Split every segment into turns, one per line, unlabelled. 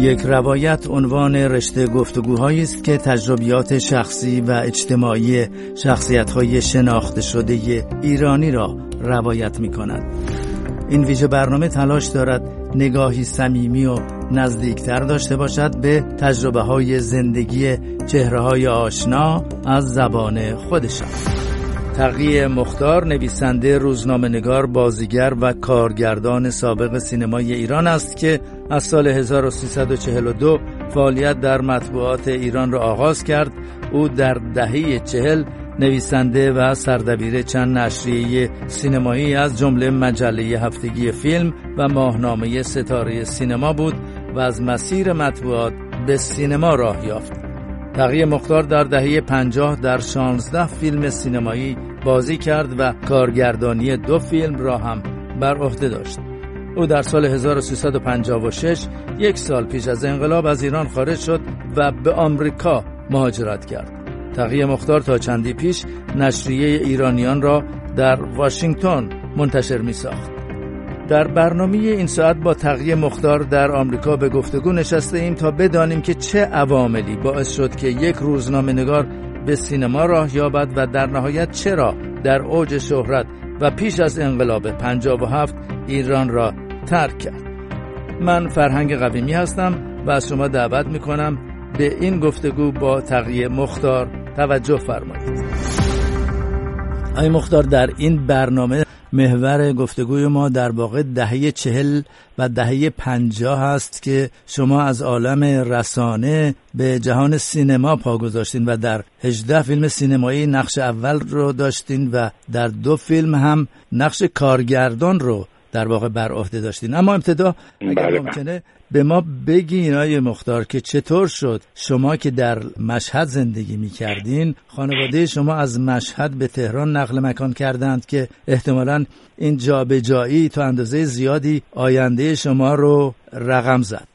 یک روایت عنوان رشته گفتگوهایی است که تجربیات شخصی و اجتماعی شخصیت‌های شناخته شده ایرانی را روایت می کند. این ویژه برنامه تلاش دارد نگاهی صمیمی و نزدیکتر داشته باشد به تجربه های زندگی چهره های آشنا از زبان خودشان. تقیه مختار نویسنده روزنامه نگار بازیگر و کارگردان سابق سینمای ایران است که از سال 1342 فعالیت در مطبوعات ایران را آغاز کرد او در دهه چهل نویسنده و سردبیر چند نشریه سینمایی از جمله مجله هفتگی فیلم و ماهنامه ستاره سینما بود و از مسیر مطبوعات به سینما راه یافت. تقیه مختار در دهه پنجاه در شانزده فیلم سینمایی بازی کرد و کارگردانی دو فیلم را هم بر عهده داشت. او در سال 1356 یک سال پیش از انقلاب از ایران خارج شد و به آمریکا مهاجرت کرد. تقیه مختار تا چندی پیش نشریه ایرانیان را در واشنگتن منتشر می ساخت. در برنامه این ساعت با تقیه مختار در آمریکا به گفتگو نشسته ایم تا بدانیم که چه عواملی باعث شد که یک روزنامه نگار به سینما راه یابد و در نهایت چرا در اوج شهرت و پیش از انقلاب 57 ایران را ترک کرد. من فرهنگ قویمی هستم و از شما دعوت می کنم به این گفتگو با تقیه مختار توجه فرمایید. آی مختار در این برنامه محور گفتگوی ما در واقع دهه چهل و دهه پنجاه هست که شما از عالم رسانه به جهان سینما پا گذاشتین و در هجده فیلم سینمایی نقش اول رو داشتین و در دو فیلم هم نقش کارگردان رو در واقع بر عهده داشتین. اما ابتدا اگر بله، بله. ممکنه به ما بگین آیه مختار که چطور شد شما که در مشهد زندگی می کردین خانواده شما از مشهد به تهران نقل مکان کردند که احتمالا این جابجایی تا اندازه زیادی آینده شما رو رقم زد.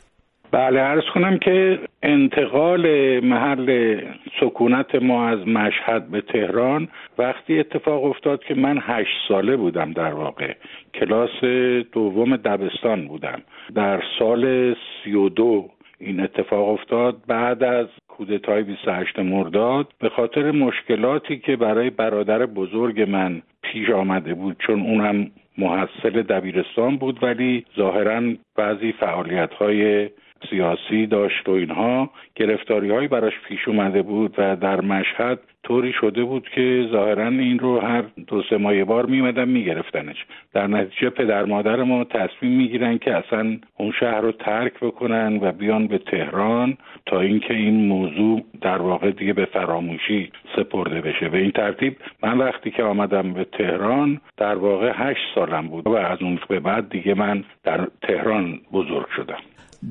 بله عرض کنم که انتقال محل سکونت ما از مشهد به تهران وقتی اتفاق افتاد که من هشت ساله بودم در واقع. کلاس دوم دبستان بودم. در سال سی و دو این اتفاق افتاد. بعد از کودتای 28 مرداد به خاطر مشکلاتی که برای برادر بزرگ من پیش آمده بود چون اونم محصل دبیرستان بود ولی ظاهرا بعضی فعالیت های سیاسی داشت و اینها. گرفتاری هایی براش پیش اومده بود و در مشهد طوری شده بود که ظاهرا این رو هر دو سه ماه بار میمدن میگرفتنش. در نتیجه پدر مادر ما تصمیم می‌گیرن که اصلا اون شهر رو ترک بکنن و بیان به تهران تا اینکه این موضوع در واقع دیگه به فراموشی سپرده بشه. به این ترتیب من وقتی که آمدم به تهران در واقع هشت سالم بود و از اون به بعد دیگه من در تهران بزرگ شدم.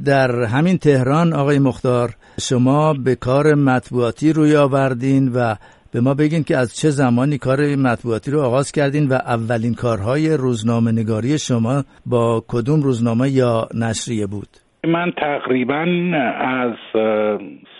در همین تهران آقای مختار شما به کار مطبوعاتی روی آوردین و به ما بگین که از چه زمانی کار مطبوعاتی رو آغاز کردین و اولین کارهای روزنامه نگاری شما با کدوم روزنامه یا نشریه بود؟
من تقریبا از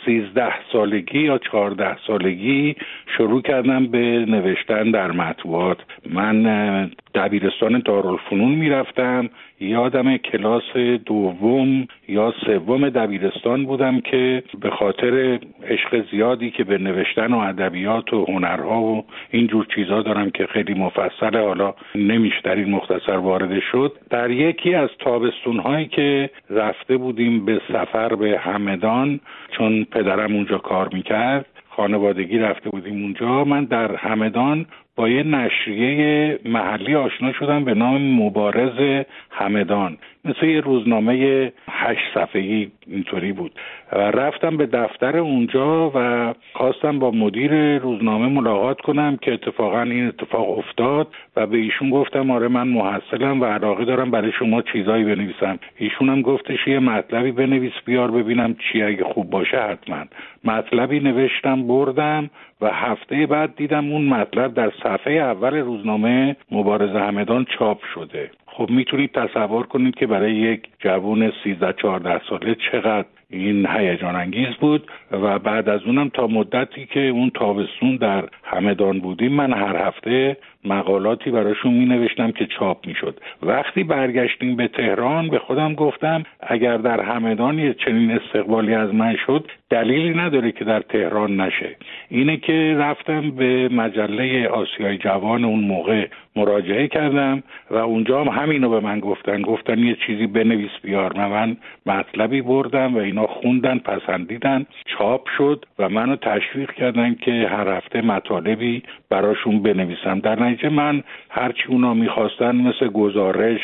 سیزده سالگی یا چهارده سالگی شروع کردم به نوشتن در مطبوعات من دبیرستان دارالفنون می‌رفتم یادم کلاس دوم یا سوم دبیرستان بودم که به خاطر عشق زیادی که به نوشتن و ادبیات و هنرها و اینجور چیزها دارم که خیلی مفصله حالا نمیشه در این مختصر وارد شد در یکی از تابستون هایی که رفته بودیم به سفر به همدان چون پدرم اونجا کار می‌کرد خانوادگی رفته بودیم اونجا من در همدان با یه نشریه محلی آشنا شدم به نام مبارز همدان. مثل یه روزنامه هشت صفحه‌ای اینطوری بود. و رفتم به دفتر اونجا و خواستم با مدیر روزنامه ملاقات کنم که اتفاقا این اتفاق افتاد و به ایشون گفتم آره من محصلم و علاقه دارم برای شما چیزایی بنویسم. ایشون هم گفتش یه مطلبی بنویس بیار ببینم چی اگه خوب باشه حتما. مطلبی نوشتم بردم و هفته بعد دیدم اون مطلب در صفحه اول روزنامه مبارزه همدان چاپ شده. خب می‌تونید تصور کنید که برای یک جوون 13 14 ساله چقدر این هیجان انگیز بود و بعد از اونم تا مدتی که اون تابستون در همدان بودیم من هر هفته مقالاتی براشون می نوشتم که چاپ می شد وقتی برگشتیم به تهران به خودم گفتم اگر در همدان یه چنین استقبالی از من شد دلیلی نداره که در تهران نشه. اینه که رفتم به مجله آسیای جوان اون موقع مراجعه کردم و اونجا هم همینو به من گفتن. گفتن یه چیزی بنویس بیار. من مطلبی بردم و اینا خوندن پسندیدن. چاپ شد و منو تشویق کردن که هر هفته مطالبی براشون بنویسم. در نتیجه من هرچی اونا می‌خواستن مثل گزارش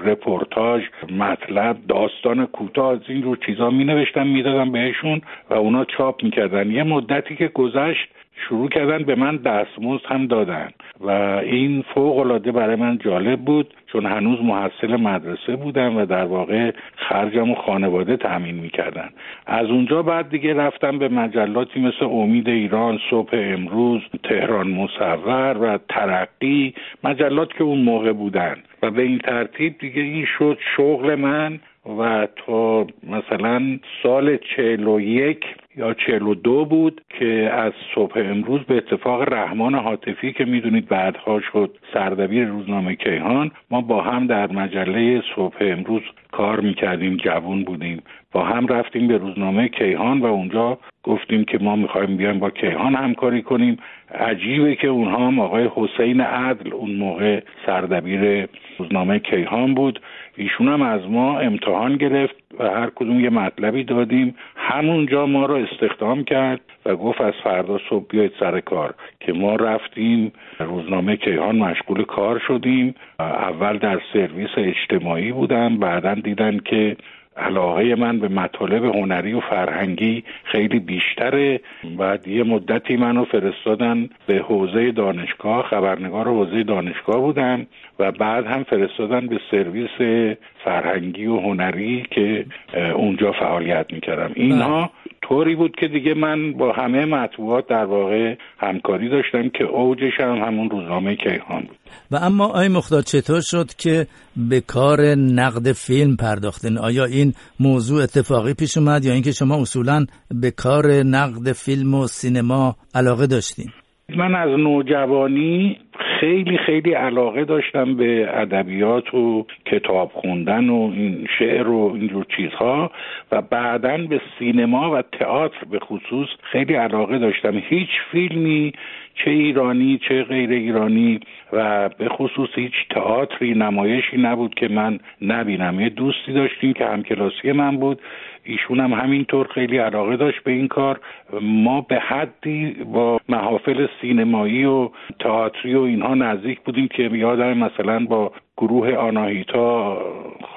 رپورتاج مطلب داستان کوتاه از این رو چیزا مینوشتم می‌دادم بهشون و اونا چاپ می‌کردن. یه مدتی که گذشت شروع کردن به من دستمزد هم دادن و این فوق العاده برای من جالب بود چون هنوز محصل مدرسه بودم و در واقع خرجم و خانواده تأمین می‌کردن. از اونجا بعد دیگه رفتم به مجلاتی مثل امید ایران صبح امروز تهران مصور و ترقی مجلات که اون موقع بودن. و به این ترتیب دیگه این شد شغل من و تا مثلا سال چهل و یک یا چهل و دو بود که از صبح امروز به اتفاق رحمان حاطفی که می‌دونید بعدها شد سردبیر روزنامه کیهان ما با هم در مجله صبح امروز کار می‌کردیم جوون بودیم. با هم رفتیم به روزنامه کیهان و اونجا گفتیم که ما می‌خوایم بیایم با کیهان همکاری کنیم. عجیبه که اونها هم آقای حسین عدل اون موقع سردبیر روزنامه کیهان بود ایشون هم از ما امتحان گرفت. و هر کدوم یه مطلبی دادیم. همونجا ما رو استخدام کرد و گفت از فردا صبح بیاید سر کار که ما رفتیم روزنامه کیهان مشغول کار شدیم. اول در سرویس اجتماعی بودن بعدا دیدن که علاقه من به مطالب هنری و فرهنگی خیلی بیشتره بعد یه مدتی منو فرستادن به حوزه دانشگاه خبرنگار حوزه دانشگاه بودم و بعد هم فرستادن به سرویس فرهنگی و هنری که اونجا فعالیت می‌کردم اینها بله. طوری بود که دیگه من با همه مطبوعات در واقع همکاری داشتم که اوجش هم همون روزنامه کیهان بود.
و اما آی مختار چطور شد که به کار نقد فیلم پرداختن آیا این موضوع اتفاقی پیش اومد یا اینکه شما اصولا به کار نقد فیلم و سینما علاقه داشتین؟
من از نوجوانی خیلی خیلی علاقه داشتم به ادبیات و کتاب خوندن و این شعر و اینجور چیزها و بعدا به سینما و تئاتر به خصوص خیلی علاقه داشتم. هیچ فیلمی چه ایرانی چه غیر ایرانی و به خصوص هیچ تئاتری نمایشی نبود که من نبینم. یه دوستی داشتیم که همکلاسی من بود. ایشون هم همینطور خیلی علاقه داشت به این کار. ما به حدی با محافل سینمایی و تئاتری و اینها نزدیک بودیم که یادم مثلا با گروه آناهیتا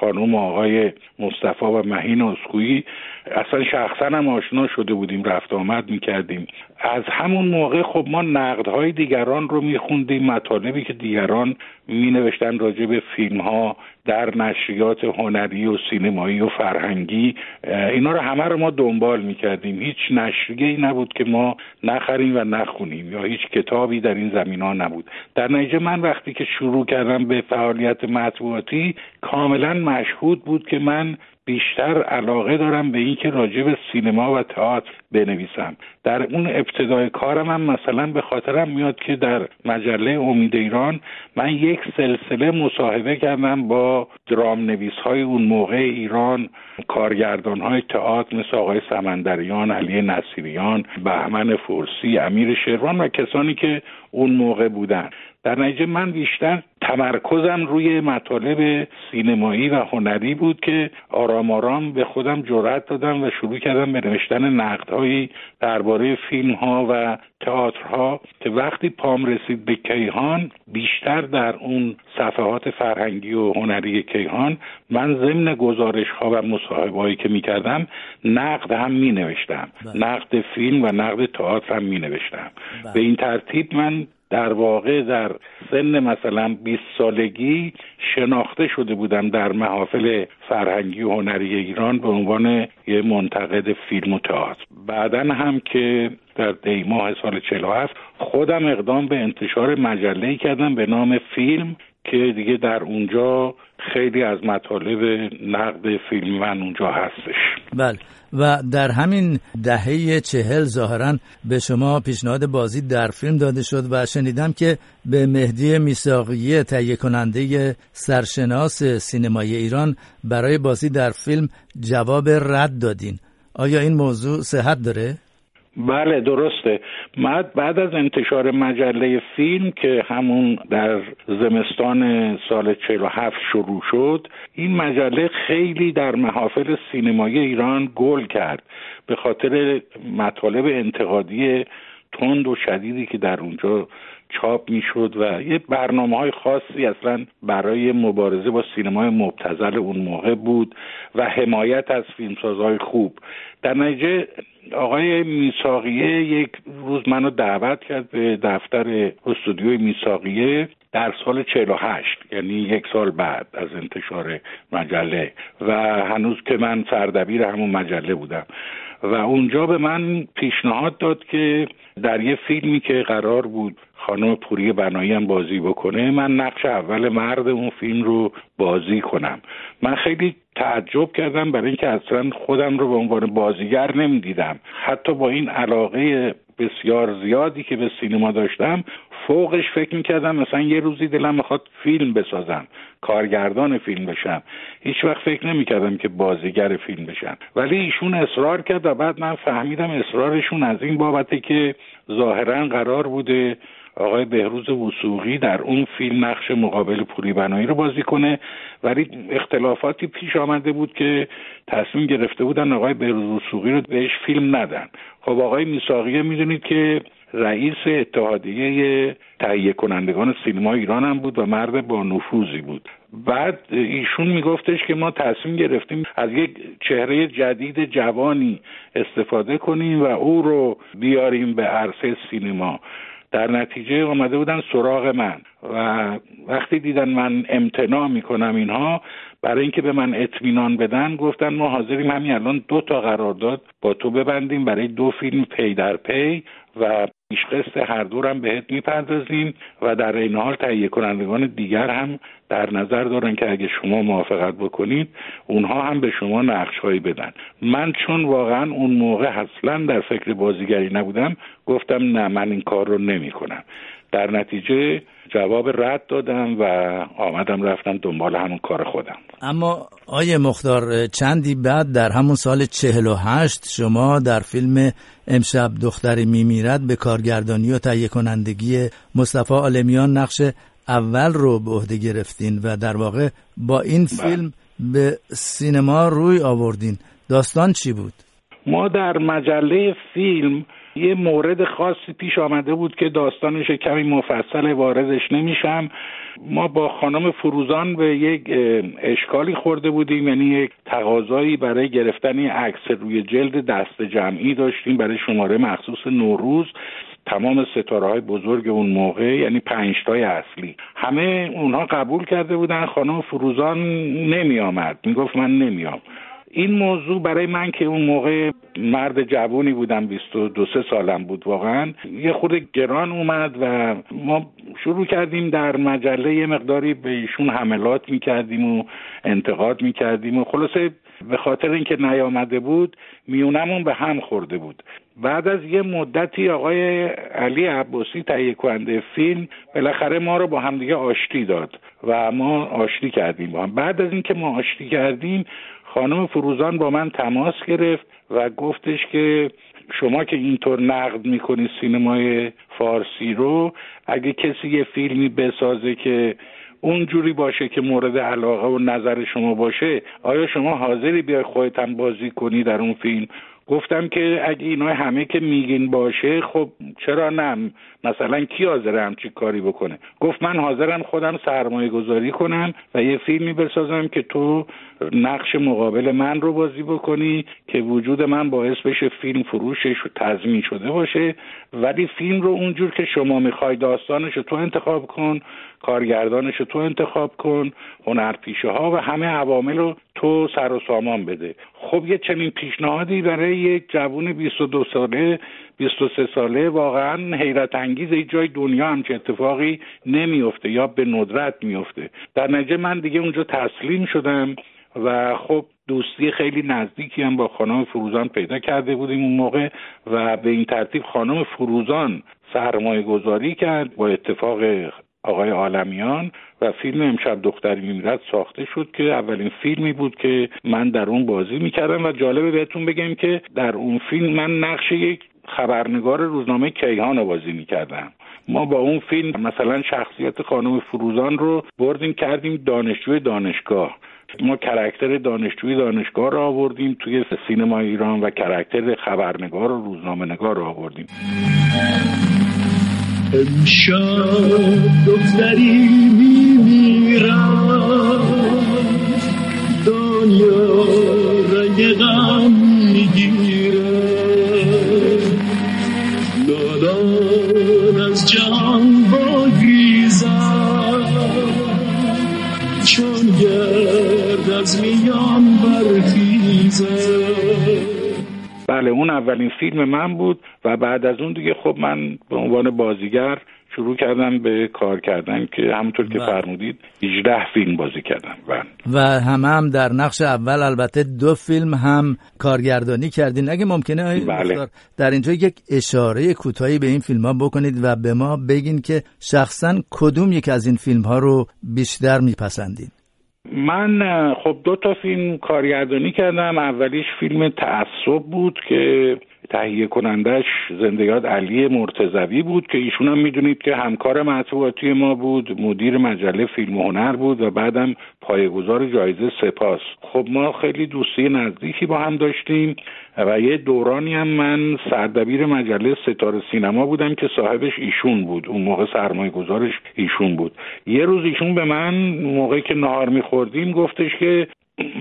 خانم آقای مصطفی و مهین اسکویی اصلا شخصا هم آشنا شده بودیم رفت آمد می‌کردیم. از همون موقع خب ما نقدهای دیگران رو میخوندیم مطالبی که دیگران مینوشتن راجع به فیلم ها در نشریات هنری و سینمایی و فرهنگی اینا رو همه رو ما دنبال می‌کردیم. هیچ نشریه ای نبود که ما نخریم و نخونیم یا هیچ کتابی در این زمین ها نبود. در نتیجه من وقتی که شروع کردم به فعالیت مطبوعاتی کاملا مشهود بود که من بیشتر علاقه دارم به اینکه راجع به سینما و تئاتر بنویسم. در اون ابتدای کارم هم مثلا به خاطرم میاد که در مجله امید ایران من یک سلسله مصاحبه کردم با درام نویس های اون موقع ایران کارگردان های تئاتر مثل آقای سمندریان علی نصیریان بهمن فرسی امیر شروان و کسانی که اون موقع بودن. در نتیجه من بیشتر تمرکزم روی مطالب سینمایی و هنری بود که آرام آرام به خودم جرأت دادم و شروع کردم به نوشتن نقدهایی درباره فیلم ها و تئاترها که وقتی پام رسید به کیهان بیشتر در اون صفحات فرهنگی و هنری کیهان من ضمن گزارش ها و مصاحبه هایی که می‌کردم نقد هم می نوشتم بله. نقد فیلم و نقد تئاتر هم می نوشتم بله. به این ترتیب من در واقع در سن مثلا 20 سالگی شناخته شده بودم در محافل فرهنگی و هنری ایران به عنوان یه منتقد فیلم و تئاتر. بعدا هم که در دیماه سال 47 خودم اقدام به انتشار مجله کردم به نام فیلم که دیگه در اونجا خیلی از مطالب نقد فیلم من اونجا هستش.
بله. و در همین دهه چهل ظاهرا به شما پیشنهاد بازی در فیلم داده شد و شنیدم که به مهدی میساقی تهیه کننده سرشناس سینمای ایران برای بازی در فیلم جواب رد دادین. آیا این موضوع صحت داره؟
بله درسته. بعد از انتشار مجله فیلم که همون در زمستان سال 47 شروع شد این مجله خیلی در محافل سینمایی ایران گل کرد به خاطر مطالب انتقادی تند و شدیدی که در اونجا چاپ می‌شد و یه برنامه های خاصی اصلا برای مبارزه با سینمای مبتزل اون موقع بود و حمایت از فیلمسازهای خوب. در نتیجه آقای میساقیه یک روز منو دعوت کرد به دفتر استودیوی میساقیه. در سال 48 یعنی یک سال بعد از انتشار مجله. و هنوز که من سردبیر همون مجله بودم. و اونجا به من پیشنهاد داد که در یه فیلمی که قرار بود خانم پوری بنایی هم بازی بکنه من نقش اول مرد اون فیلم رو بازی کنم. من خیلی تعجب کردم برای اینکه اصلا خودم رو به عنوان بازیگر نمی‌دیدم. حتی با این علاقه بسیار زیادی که به سینما داشتم فوقش فکر می‌کردم مثلا یه روزی دلم می‌خواد فیلم بسازم کارگردان فیلم بشم. هیچ وقت فکر نمی‌کردم که بازیگر فیلم بشم. ولی ایشون اصرار کرد و بعد من فهمیدم اصرارشون از این بابته که ظاهرا قرار بوده آقای بهروز وسوقی در اون فیلم نقش مقابل پوری بنایی رو بازی کنه. ولی اختلافاتی پیش آمده بود که تصمیم گرفته بودن آقای بهروز وسوقی رو بهش فیلم ندن. خب آقای میساقیه می‌دونید که رئیس اتحادیه تهیه کنندگان سینما ایران هم بود و مرد با نفوذی بود. بعد ایشون میگفتش که ما تصمیم گرفتیم از یک چهره جدید جوانی استفاده کنیم و او رو بیاریم به عرصه سینما. در نتیجه آمده بودن سراغ من. و وقتی دیدن من امتناع می‌کنم اینها برای اینکه به من اطمینان بدن گفتن ما حاضریم همین الان دو تا قرارداد با تو ببندیم برای دو فیلم پی در پی و پیشقسط هر دورم بهت می‌پردازیم و در این حال تهیه کنندگان دیگر هم در نظر دارن که اگه شما موافقت بکنید اونها هم به شما نقش بدن. من چون واقعا اون موقع اصلا در فکر بازیگری نبودم گفتم نه من این کار رو نمی کنم در نتیجه جواب رد دادم و آمدم رفتم دنبال همون کار خودم
اما آیه مختار چندی بعد در همون سال چهل و هشت شما در فیلم امشب دختری میمیرد به کارگردانی و تهیه کنندگی مصطفی آلمیان نقش اول رو به عهده گرفتین و در واقع با این بله. فیلم به سینما روی آوردین داستان چی بود؟
ما در مجله فیلم یه مورد خاصی پیش آمده بود که داستانش کمی مفصل واردش نمیشم. ما با خانم فروزان به یک اشکالی خورده بودیم یعنی یک تقاضایی برای گرفتن عکس روی جلد دست جمعی داشتیم برای شماره مخصوص نوروز. تمام ستاره های بزرگ اون موقع یعنی پنجتای اصلی. همه اونها قبول کرده بودن. خانم فروزان نمی آمد می‌گفت من نمیام این موضوع برای من که اون موقع مرد جوونی بودم بیست و دو سه سالم بود واقعا یه خود گران اومد و ما شروع کردیم در مجله یه مقداری به ایشون حملات می‌کردیم و انتقاد می‌کردیم و خلاصه به خاطر اینکه نیامده بود میونمون به هم خورده بود بعد از یه مدتی آقای علی عباسی تهیه کننده فیلم بالاخره ما رو با همدیگه آشتی داد و ما آشتی کردیم با هم. بعد از اینکه ما آشتی کردیم خانم فروزان با من تماس گرفت و گفتش که شما که اینطور نقد می‌کنی سینمای فارسی رو اگه کسی یه فیلمی بسازه که اونجوری باشه که مورد علاقه و نظر شما باشه آیا شما حاضری بیای خودتم بازی کنی در اون فیلم؟ گفتم که اگه اینا همه که میگین باشه خب چرا نه؟ مثلا کی حاضر همچی کاری بکنه؟ گفت من حاضرم خودم سرمایه گذاری کنم و یه فیلمی بسازم که تو نقش مقابل من رو بازی بکنی که وجود من باعث بشه فیلم فروشش تضمین شده باشه. ولی فیلم رو اونجور که شما می‌خوای داستانش رو تو انتخاب کن. کارگردانش رو تو انتخاب کن هنرپیشه ها و همه عوامل رو تو سر و سامان بده. خب یه چنین پیشنهادی برای یک جوون 22 ساله 23 ساله واقعا حیرت انگیز ای جای دنیا همچه اتفاقی نمیفته یا به ندرت میفته در نتیجه من دیگه اونجا تسلیم شدم و خب دوستی خیلی نزدیکی هم با خانم فروزان پیدا کرده بودیم اون موقع و به این ترتیب خانم فروزان سرمایه گذاری کرد با اتفاق آقای عالمیان و فیلم امشب دختری میمیرد ساخته شد که اولین فیلمی بود که من در اون بازی می‌کردم و جالبه بهتون بگم که در اون فیلم من نقش یک خبرنگار روزنامه کیهان رو بازی می‌کردم. ما با اون فیلم مثلا شخصیت خانم فروزان رو بردیم کردیم دانشجوی دانشگاه. ما کرکتر دانشجوی دانشگاه رو آوردیم توی سینما ایران و کرکتر خبرنگار و روزنامه نگار رو آوردیم. امشب دختری میمیرم دنیا رنگ غم می‌گیره بله اون اولین فیلم من بود و بعد از اون دیگه خب من به عنوان بازیگر شروع کردم به کار کردن که همونطور که بله. فرمودید 18 فیلم بازی کردم
بله. و همه هم در نقش اول البته دو فیلم هم کارگردانی کردین اگه ممکنه بله. در اینجا یک اشاره کوتاهی به این فیلم ها بکنید و به ما بگین که شخصا کدوم یک از این فیلم ها رو بیشتر میپسندید
من خب دو تا فیلم کارگردانی کردم. اولیش فیلم تعصب بود که تهیه کنندش زنده یاد علی مرتزوی بود که ایشون هم می‌دونید که همکار مطبوعاتی ما بود مدیر مجله فیلم هنر بود و بعدم پایگزار جایزه سپاس. خب ما خیلی دوستی نزدیکی با هم داشتیم و یه دورانی هم من سردبیر مجله ستاره سینما بودم که صاحبش ایشون بود. اون موقع سرمایه گذارش ایشون بود. یه روز ایشون به من موقعی که نهار میخوردیم گفتش که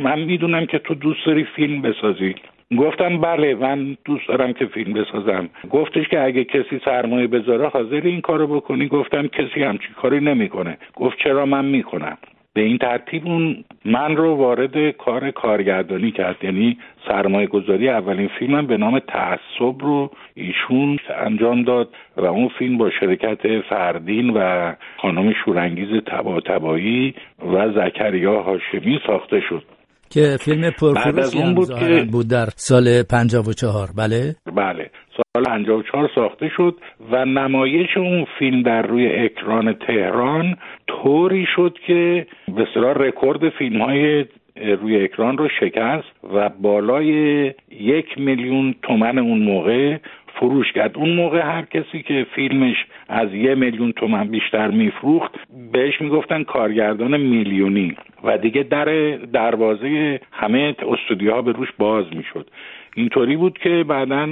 من می‌دونم که تو دوست داری فیلم بسازی. گفتم بله من دوست دارم که فیلم بسازم. گفتش که اگه کسی سرمایه بذاره حاضر این کارو بکنی؟ گفتم کسی همچی کاری نمی‌کنه. گفت چرا من می‌کنم به این ترتیب اون من رو وارد کار کارگردانی کرد. یعنی سرمایه گذاری اولین فیلمم به نام تعصب رو ایشون انجام داد و اون فیلم با شرکت فردین و خانم شورانگیز تبا تبایی و زکریا هاشمی ساخته شد.
که فیلم پرفروشی اون بود که بود در سال 54 بله؟
بله. سال 54 ساخته شد و نمایش اون فیلم در روی اکران تهران طوری شد که به صلاح رکورد فیلم های روی اکران رو شکست و بالای یک میلیون تومن اون موقع فروش کرد. اون موقع هر کسی که فیلمش از یه میلیون تومن بیشتر میفروخت بهش می‌گفتن کارگردان میلیونی. و دیگه در دروازه همه استودیوها به روش باز می‌شد. اینطوری بود که بعدا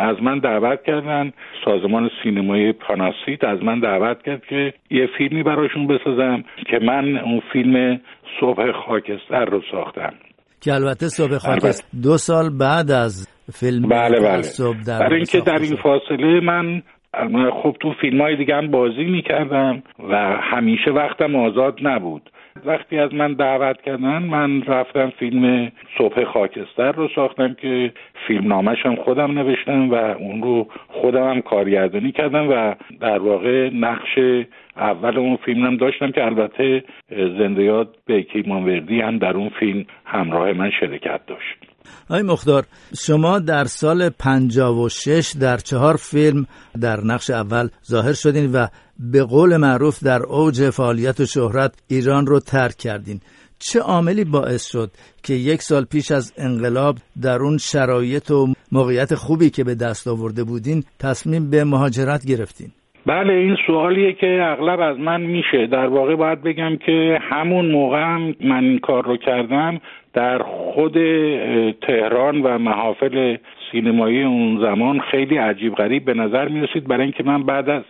از من دعوت کردن سازمان سینمای پاناسیت از من دعوت کرد که یه فیلمی براشون بسازم که من اون فیلم صبح خاکستر رو ساختم.
که البته صبح خاکستر. دو سال بعد از فیلم
بله بله. برای اینکه در این فاصله من خب تو فیلم های دیگه هم بازی می‌کردم و همیشه وقتم آزاد نبود. وقتی از من دعوت کردن من رفتم فیلم صبح خاکستر رو ساختم که فیلم نامش هم خودم نوشتم و اون رو خودم هم کارگردانی کردم و در واقع نقش اول اون فیلم هم داشتم که البته زنده یاد بیکی مانوردی هم در اون فیلم همراه من شرکت داشت.
آقای مختار شما در سال 56 در چهار فیلم در نقش اول ظاهر شدین و به قول معروف در اوج فعالیت و شهرت ایران رو ترک کردین. چه عاملی باعث شد که یک سال پیش از انقلاب در اون شرایط و موقعیت خوبی که به دست آورده بودین تصمیم به مهاجرت گرفتین؟
بله این سوالیه که اغلب از من میشه. در واقع باید بگم که همون موقع من این کار رو کردم. در خود تهران و محافل سینمایی اون زمان خیلی عجیب غریب به نظر می رسید برای اینکه من بعد از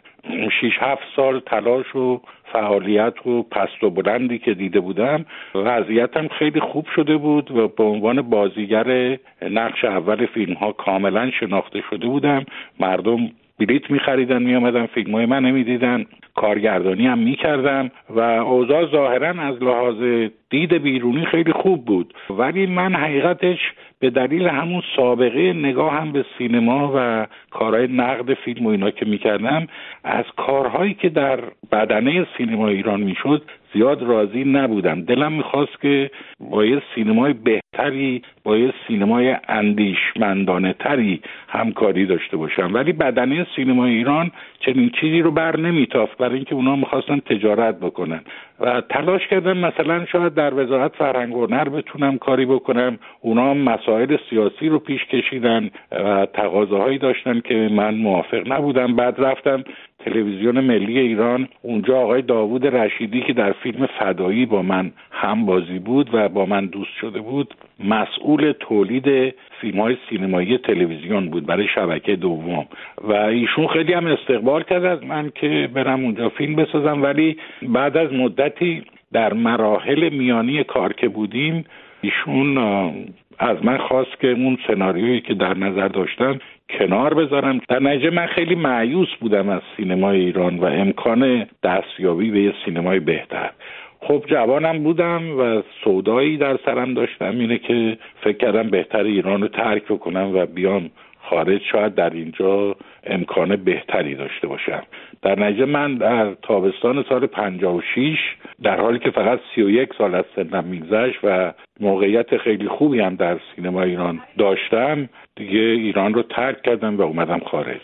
6 7 سال تلاش و فعالیت و پست و بلندی که دیده بودم وضعیتم خیلی خوب شده بود و به عنوان بازیگر نقش اول فیلم ها کاملا شناخته شده بودم. مردم بلیت میخریدن میآمدن فیلم های من نمی‌دیدن کارگردانی هم می‌کردم و اوضاع ظاهرا از لحاظ دید بیرونی خیلی خوب بود. ولی من حقیقتش به دلیل همون سابقه نگاه هم به سینما و کارهای نقد فیلم و اینا که می‌کردم از کارهایی که در بدنه سینما ایران می‌شد زیاد راضی نبودم. دلم می‌خواست که با یه سینمای بهتری با یه سینمای اندیشمندانه تری همکاری داشته باشم. ولی بدنه سینما ایران چنین چیزی رو بر نمیتافت برای اینکه اونا می‌خواستن تجارت بکنن. و تلاش کردم مثلا شاید در وزارت فرهنگ و هنر بتونم کاری بکنم. اونا مسائل سیاسی رو پیش کشیدن و تقاضاهایی داشتن که من موافق نبودم. بعد رفتم تلویزیون ملی ایران اونجا آقای داوود رشیدی که در فیلم فدایی با من هم بازی بود و با من دوست شده بود مسئول تولید فیلم های سینمایی تلویزیون بود برای شبکه دوم. و ایشون خیلی هم استقبال کرد از من که برم اونجا فیلم بسازم. ولی بعد از مدتی در مراحل میانی کار که بودیم ایشون از من خواست که اون سناریویی که در نظر داشتن کنار بذارم. در نتیجه من خیلی معیوس بودم از سینمای ایران و امکان دستیابی به یه سینمای بهتر. خب جوانم بودم و سودایی در سرم داشتم. اینه که فکر کردم بهتر ایران رو ترک بکنم و بیام خارج. شاید در اینجا امکان بهتری داشته باشم. در نتیجه من در تابستان سال 56 در حالی که فقط 31 سال از سنم میگذشت و موقعیت خیلی خوبی هم در سینما ایران داشتم دیگه ایران رو ترک کردم و اومدم خارج.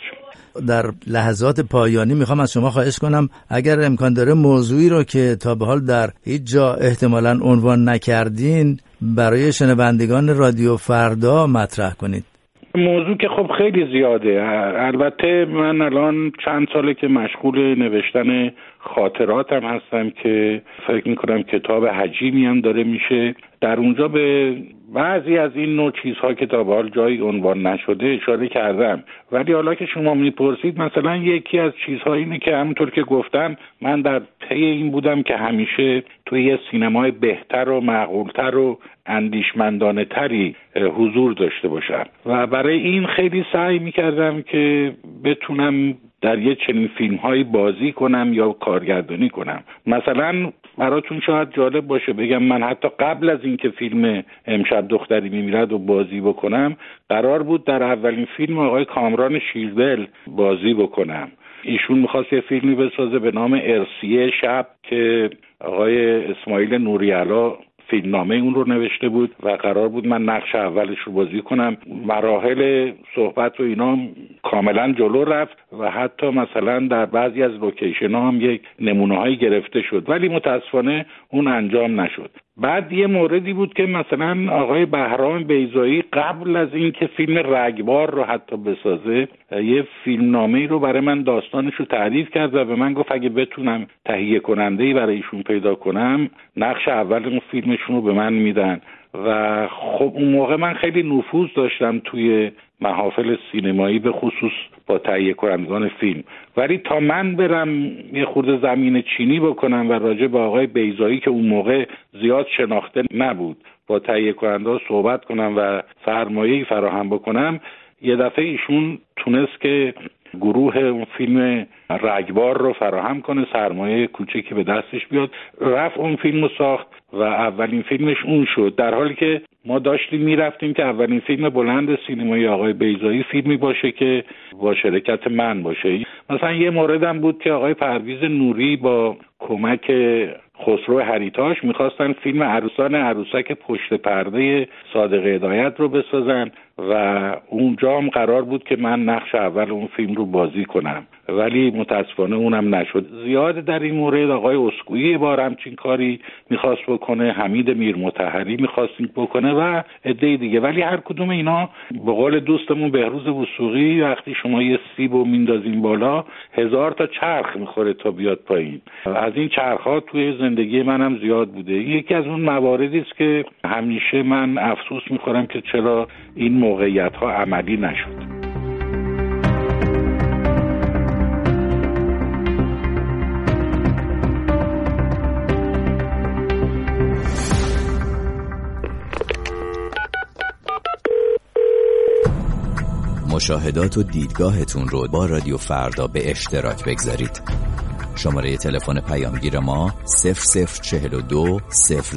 در لحظات پایانی می‌خوام از شما خواهش کنم اگر امکان داره موضوعی رو که تا به حال در هیچ جا احتمالا عنوان نکردین برای شنوندگان رادیو فردا مطرح کنید.
موضوع که خب خیلی زیاده. البته من الان چند ساله که مشغول نوشتن خاطراتم هستم که فکر می‌کنم کتاب حجیمی هم داره میشه. در اونجا به بعضی از این نوع چیزها که تا به حال جایی عنوان نشده اشاره کردم. ولی حالا که شما می‌پرسید مثلا یکی از چیزها اینه که همونطور که گفتم من در طی این بودم که همیشه توی یه سینمای بهتر و معقولتر و اندیشمندانه تری حضور داشته باشم. و برای این خیلی سعی می‌کردم که بتونم در یه چنین فیلم هایی بازی کنم یا کارگردانی کنم. مثلا براتون شاید جالب باشه. بگم من حتی قبل از اینکه فیلم امشب دختری میمیرد و بازی بکنم قرار بود در اولین فیلم آقای کامران شیردل بازی بکنم. ایشون می‌خواست یه فیلمی بسازه به نام ارسیه شب که آقای اسماعیل نوریالا فیلمنامه اون رو نوشته بود و قرار بود من نقش اولش رو بازی کنم. مراحل صحبت و اینا کاملا جلو رفت و حتی مثلا در بعضی از لوکیشن ها هم یک نمونه هایی گرفته شد. ولی متاسفانه اون انجام نشد. بعد یه موردی بود که مثلا آقای بهرام بیزایی قبل از اینکه فیلم رگبار رو حتی بسازه یه فیلم نامه رو برای من داستانش رو تعریف کرد و به من گفت اگه بتونم تهیه کننده ای برای ایشون پیدا کنم نقش اول اون فیلمشون رو به من میدن. و خب اون موقع من خیلی نفوذ داشتم توی محافل سینمایی به خصوص با تهیه کنندگان فیلم. ولی تا من برم یه خورده زمین چینی بکنم و راجع به آقای بیزایی که اون موقع زیاد شناخته نبود با تهیه کننده صحبت کنم و سرمایه فراهم بکنم یه دفعه ایشون تونست که گروه اون فیلم رگبار رو فراهم کنه سرمایه کوچکی به دستش بیاد. رفت اون فیلم رو ساخت و اولین فیلمش اون شد. در حالی که ما داشتیم می‌رفتیم که اولین فیلم بلند سینمای آقای بیزایی فیلمی باشه که با شرکت من باشه. مثلا یه موردم بود که آقای پرویز نوری با کمک خسرو هریتاش می‌خواستن فیلم عروسان عروسک پشت پرده صادق هدایت رو بسازن و اونجا هم قرار بود که من نقش اول اون فیلم رو بازی کنم. ولی متاسفانه اونم نشد. زیاد در این مورد آقای اسکویی بار همچین کاری می‌خواست بکنه حمید میر متحری می‌خواست بکنه و عده دیگه. ولی هر کدوم اینا به قول دوستمون بهروز وسوقی وقتی شما یه سیب رو میندازین بالا هزار تا چرخ می‌خوره تا بیاد پایین. از این چرخ ها توی منم زیاد بوده. یکی از اون مواردی است که همیشه من افسوس می‌خورم که چرا این موقعیت ها عملی نشد.
مشاهدات و دیدگاهتون رو با رادیو فردا به اشتراک بگذارید. شماره تلفن پیامگیر ما 0042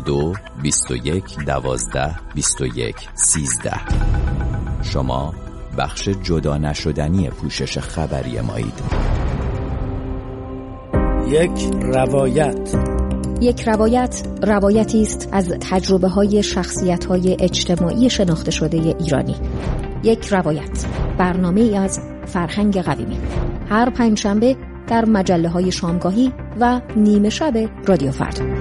02 21 12 21 13 شما بخش جدا نشدنی پوشش خبری مایید.
یک روایت.
یک روایت روایتی است از تجربه های شخصیت های اجتماعی شناخته شده ایرانی. یک روایت برنامه ای از فرهنگ قویمی. هر پنج شنبه در مجله های شامگاهی و نیمه شب رادیو فردا.